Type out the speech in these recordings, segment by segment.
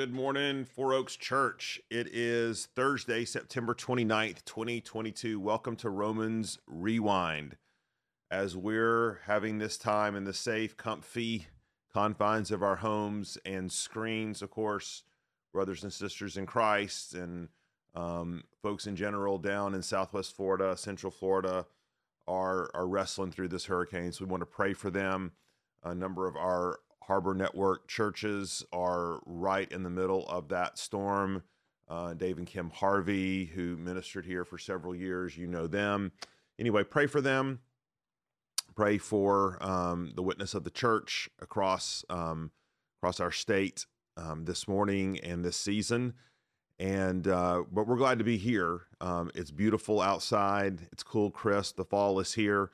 Good morning, Four Oaks Church. It is Thursday, September 29th, 2022. Welcome to Romans Rewind. As we're having this time in the safe, comfy confines of our homes and screens, of course, brothers and sisters in Christ and um, folks in general down in Southwest Florida, Central Florida are, are wrestling through this hurricane. So we want to pray for them. A number of our Harbor Network churches are right in the middle of that storm. Uh, Dave and Kim Harvey, who ministered here for several years, you know them. Anyway, pray for them. Pray for um, the witness of the church across um, across our state um, this morning and this season. And uh, but we're glad to be here. Um, it's beautiful outside. It's cool, crisp. The fall is here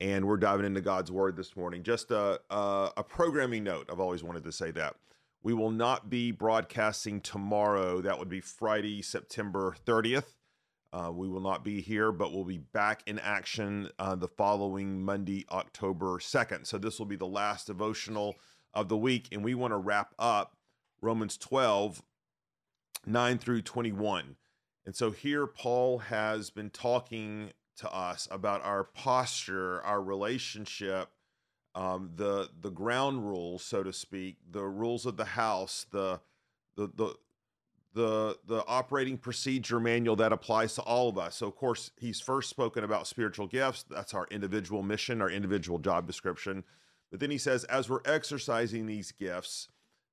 and we're diving into God's Word this morning. Just a, a, a, programming note. I've always wanted to say that. We will not be broadcasting tomorrow. That would be Friday, September 30th. Uh, we will not be here, but we'll be back in action uh, the following Monday, October 2nd. So this will be the last devotional of the week, and we want to wrap up Romans 12, 9 through 21. And so here, Paul has been talking to us about our posture, our relationship, um, the the ground rules, so to speak, the rules of the house, the the the the the operating procedure manual that applies to all of us. So of course, he's first spoken about spiritual gifts. That's our individual mission, our individual job description. But then he says, as we're exercising these gifts,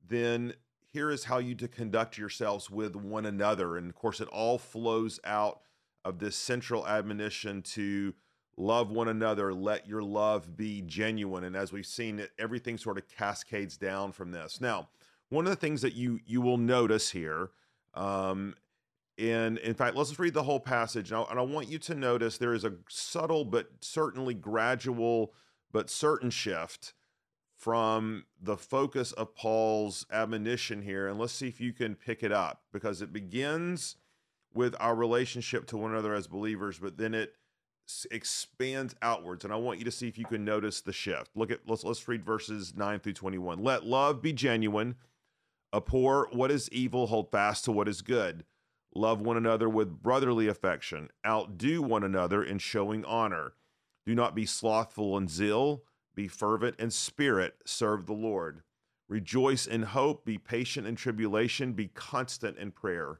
then here is how you to conduct yourselves with one another. And of course, it all flows out of this central admonition to love one another, let your love be genuine. And as we've seen, everything sort of cascades down from this. Now, one of the things that you you will notice here, um, in in fact, let's just read the whole passage, and I, and I want you to notice there is a subtle but certainly gradual but certain shift from the focus of Paul's admonition here, and let's see if you can pick it up because it begins with our relationship to one another as believers, but then it expands outwards. And I want you to see if you can notice the shift. Look at let's let's read verses 9 through 21. Let love be genuine, abhor what is evil, hold fast to what is good. Love one another with brotherly affection. Outdo one another in showing honor. Do not be slothful in zeal, be fervent in spirit, serve the Lord. Rejoice in hope, be patient in tribulation, be constant in prayer.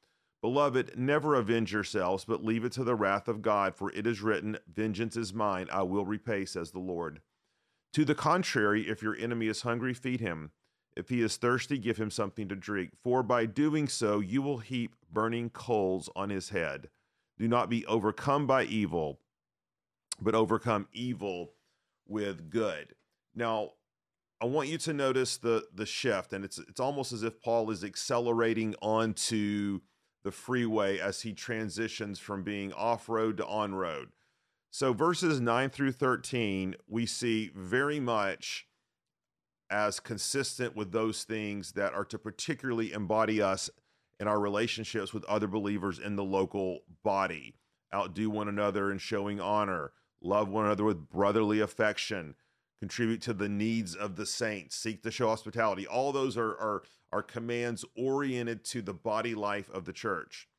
Beloved, never avenge yourselves, but leave it to the wrath of God, for it is written, Vengeance is mine, I will repay, says the Lord. To the contrary, if your enemy is hungry, feed him. If he is thirsty, give him something to drink, for by doing so you will heap burning coals on his head. Do not be overcome by evil, but overcome evil with good. Now, I want you to notice the the shift, and it's it's almost as if Paul is accelerating onto the freeway as he transitions from being off road to on road. So, verses 9 through 13, we see very much as consistent with those things that are to particularly embody us in our relationships with other believers in the local body. Outdo one another in showing honor, love one another with brotherly affection, contribute to the needs of the saints, seek to show hospitality. All those are, are, are commands oriented to the body life of the church.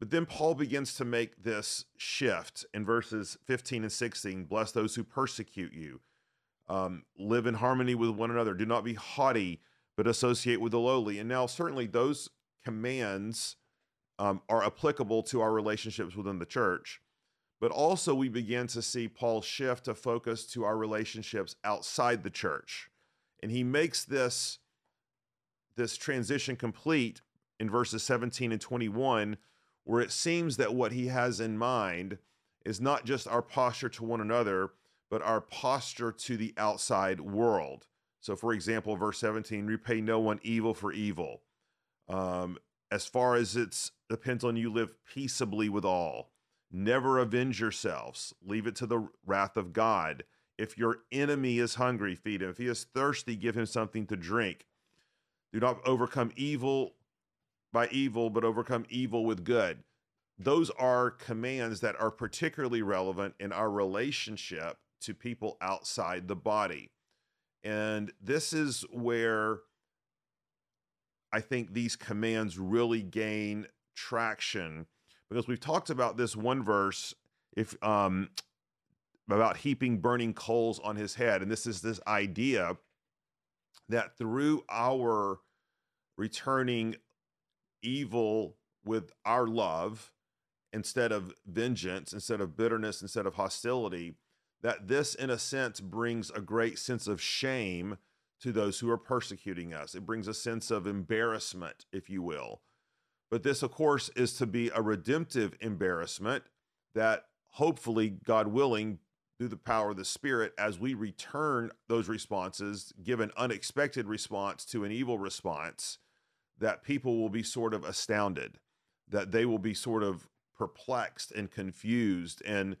But then Paul begins to make this shift in verses 15 and 16 bless those who persecute you, um, live in harmony with one another, do not be haughty, but associate with the lowly. And now, certainly, those commands um, are applicable to our relationships within the church. But also, we begin to see Paul shift to focus to our relationships outside the church. And he makes this, this transition complete in verses 17 and 21, where it seems that what he has in mind is not just our posture to one another, but our posture to the outside world. So, for example, verse 17 repay no one evil for evil. Um, as far as it depends on you, live peaceably with all. Never avenge yourselves, leave it to the wrath of God. If your enemy is hungry, feed him. If he is thirsty, give him something to drink. Do not overcome evil by evil, but overcome evil with good. Those are commands that are particularly relevant in our relationship to people outside the body. And this is where I think these commands really gain traction because we've talked about this one verse if um about heaping burning coals on his head and this is this idea that through our returning evil with our love instead of vengeance instead of bitterness instead of hostility that this in a sense brings a great sense of shame to those who are persecuting us. It brings a sense of embarrassment if you will but this, of course, is to be a redemptive embarrassment that hopefully, God willing, through the power of the Spirit, as we return those responses, give an unexpected response to an evil response, that people will be sort of astounded, that they will be sort of perplexed and confused and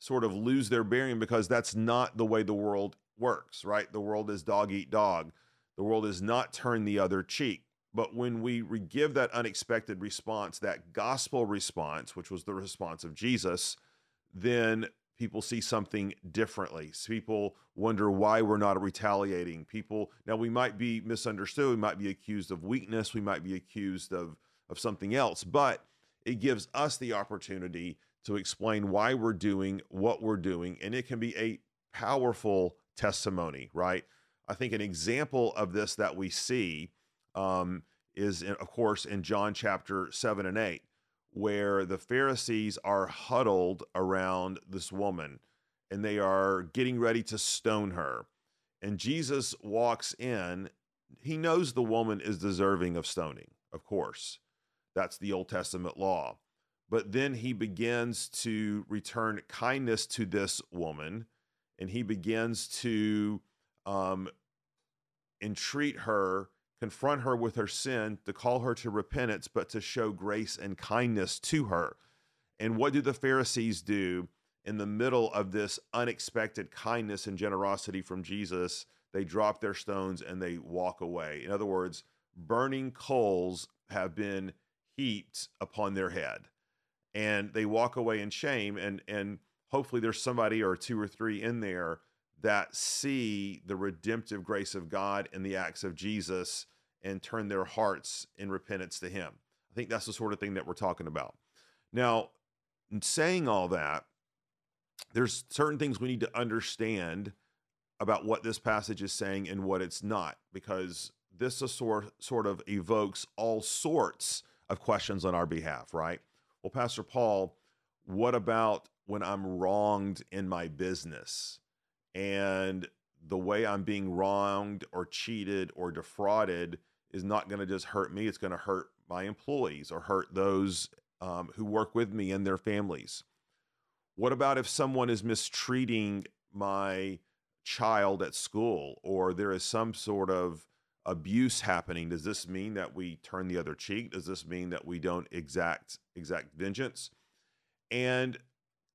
sort of lose their bearing because that's not the way the world works, right? The world is dog eat dog. The world is not turn the other cheek. But when we give that unexpected response, that gospel response, which was the response of Jesus, then people see something differently. People wonder why we're not retaliating. People now we might be misunderstood, we might be accused of weakness, we might be accused of of something else, but it gives us the opportunity to explain why we're doing what we're doing and it can be a powerful testimony, right? I think an example of this that we see um, is, in, of course, in John chapter 7 and 8, where the Pharisees are huddled around this woman and they are getting ready to stone her. And Jesus walks in. He knows the woman is deserving of stoning, of course. That's the Old Testament law. But then he begins to return kindness to this woman and he begins to um, entreat her confront her with her sin, to call her to repentance, but to show grace and kindness to her. And what do the Pharisees do in the middle of this unexpected kindness and generosity from Jesus? They drop their stones and they walk away. In other words, burning coals have been heaped upon their head. And they walk away in shame. And, and hopefully, there's somebody or two or three in there that see the redemptive grace of God in the acts of Jesus and turn their hearts in repentance to Him. I think that's the sort of thing that we're talking about. Now, in saying all that, there's certain things we need to understand about what this passage is saying and what it's not, because this sort sort of evokes all sorts of questions on our behalf, right? Well, Pastor Paul, what about when I'm wronged in my business and the way I'm being wronged or cheated or defrauded is not going to just hurt me, it's going to hurt my employees or hurt those um, who work with me and their families. What about if someone is mistreating my child at school or there is some sort of abuse happening? Does this mean that we turn the other cheek? Does this mean that we don't exact exact vengeance? And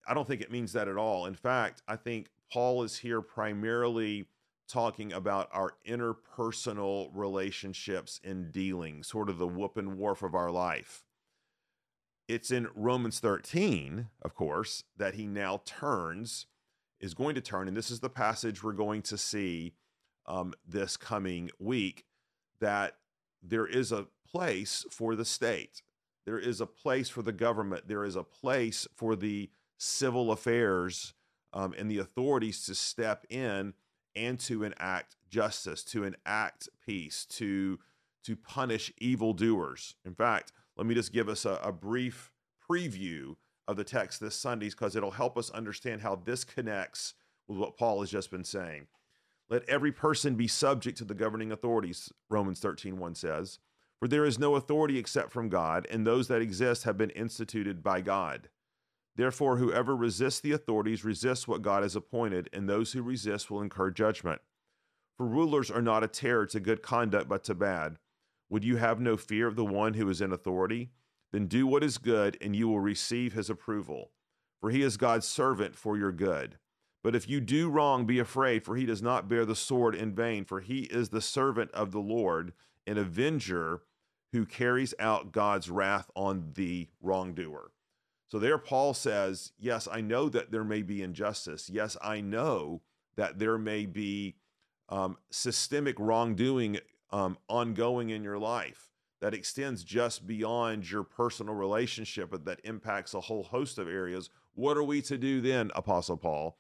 I don't think it means that at all. In fact, I think Paul is here primarily talking about our interpersonal relationships and dealing, sort of the whoop and wharf of our life. It's in Romans 13, of course, that he now turns, is going to turn, and this is the passage we're going to see um, this coming week, that there is a place for the state. There is a place for the government. There is a place for the civil affairs um, and the authorities to step in and to enact justice, to enact peace, to to punish evildoers. In fact, let me just give us a, a brief preview of the text this Sunday because it'll help us understand how this connects with what Paul has just been saying. Let every person be subject to the governing authorities, Romans 13, 1 says. For there is no authority except from God, and those that exist have been instituted by God. Therefore, whoever resists the authorities resists what God has appointed, and those who resist will incur judgment. For rulers are not a terror to good conduct, but to bad. Would you have no fear of the one who is in authority? Then do what is good, and you will receive his approval. For he is God's servant for your good. But if you do wrong, be afraid, for he does not bear the sword in vain, for he is the servant of the Lord, an avenger who carries out God's wrath on the wrongdoer. So there, Paul says, Yes, I know that there may be injustice. Yes, I know that there may be um, systemic wrongdoing um, ongoing in your life that extends just beyond your personal relationship, but that impacts a whole host of areas. What are we to do then, Apostle Paul?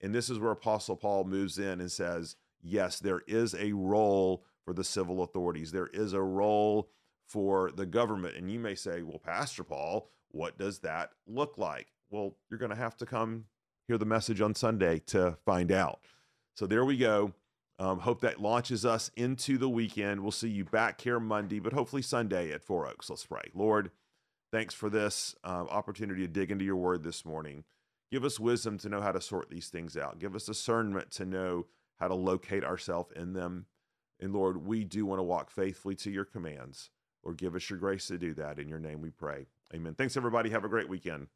And this is where Apostle Paul moves in and says, Yes, there is a role for the civil authorities, there is a role for the government. And you may say, Well, Pastor Paul, what does that look like? Well, you're going to have to come hear the message on Sunday to find out. So there we go. Um, hope that launches us into the weekend. We'll see you back here Monday, but hopefully Sunday at Four Oaks. Let's pray. Lord, thanks for this um, opportunity to dig into your word this morning. Give us wisdom to know how to sort these things out. Give us discernment to know how to locate ourselves in them. And Lord, we do want to walk faithfully to your commands. Lord, give us your grace to do that. In your name we pray. Amen. Thanks, everybody. Have a great weekend.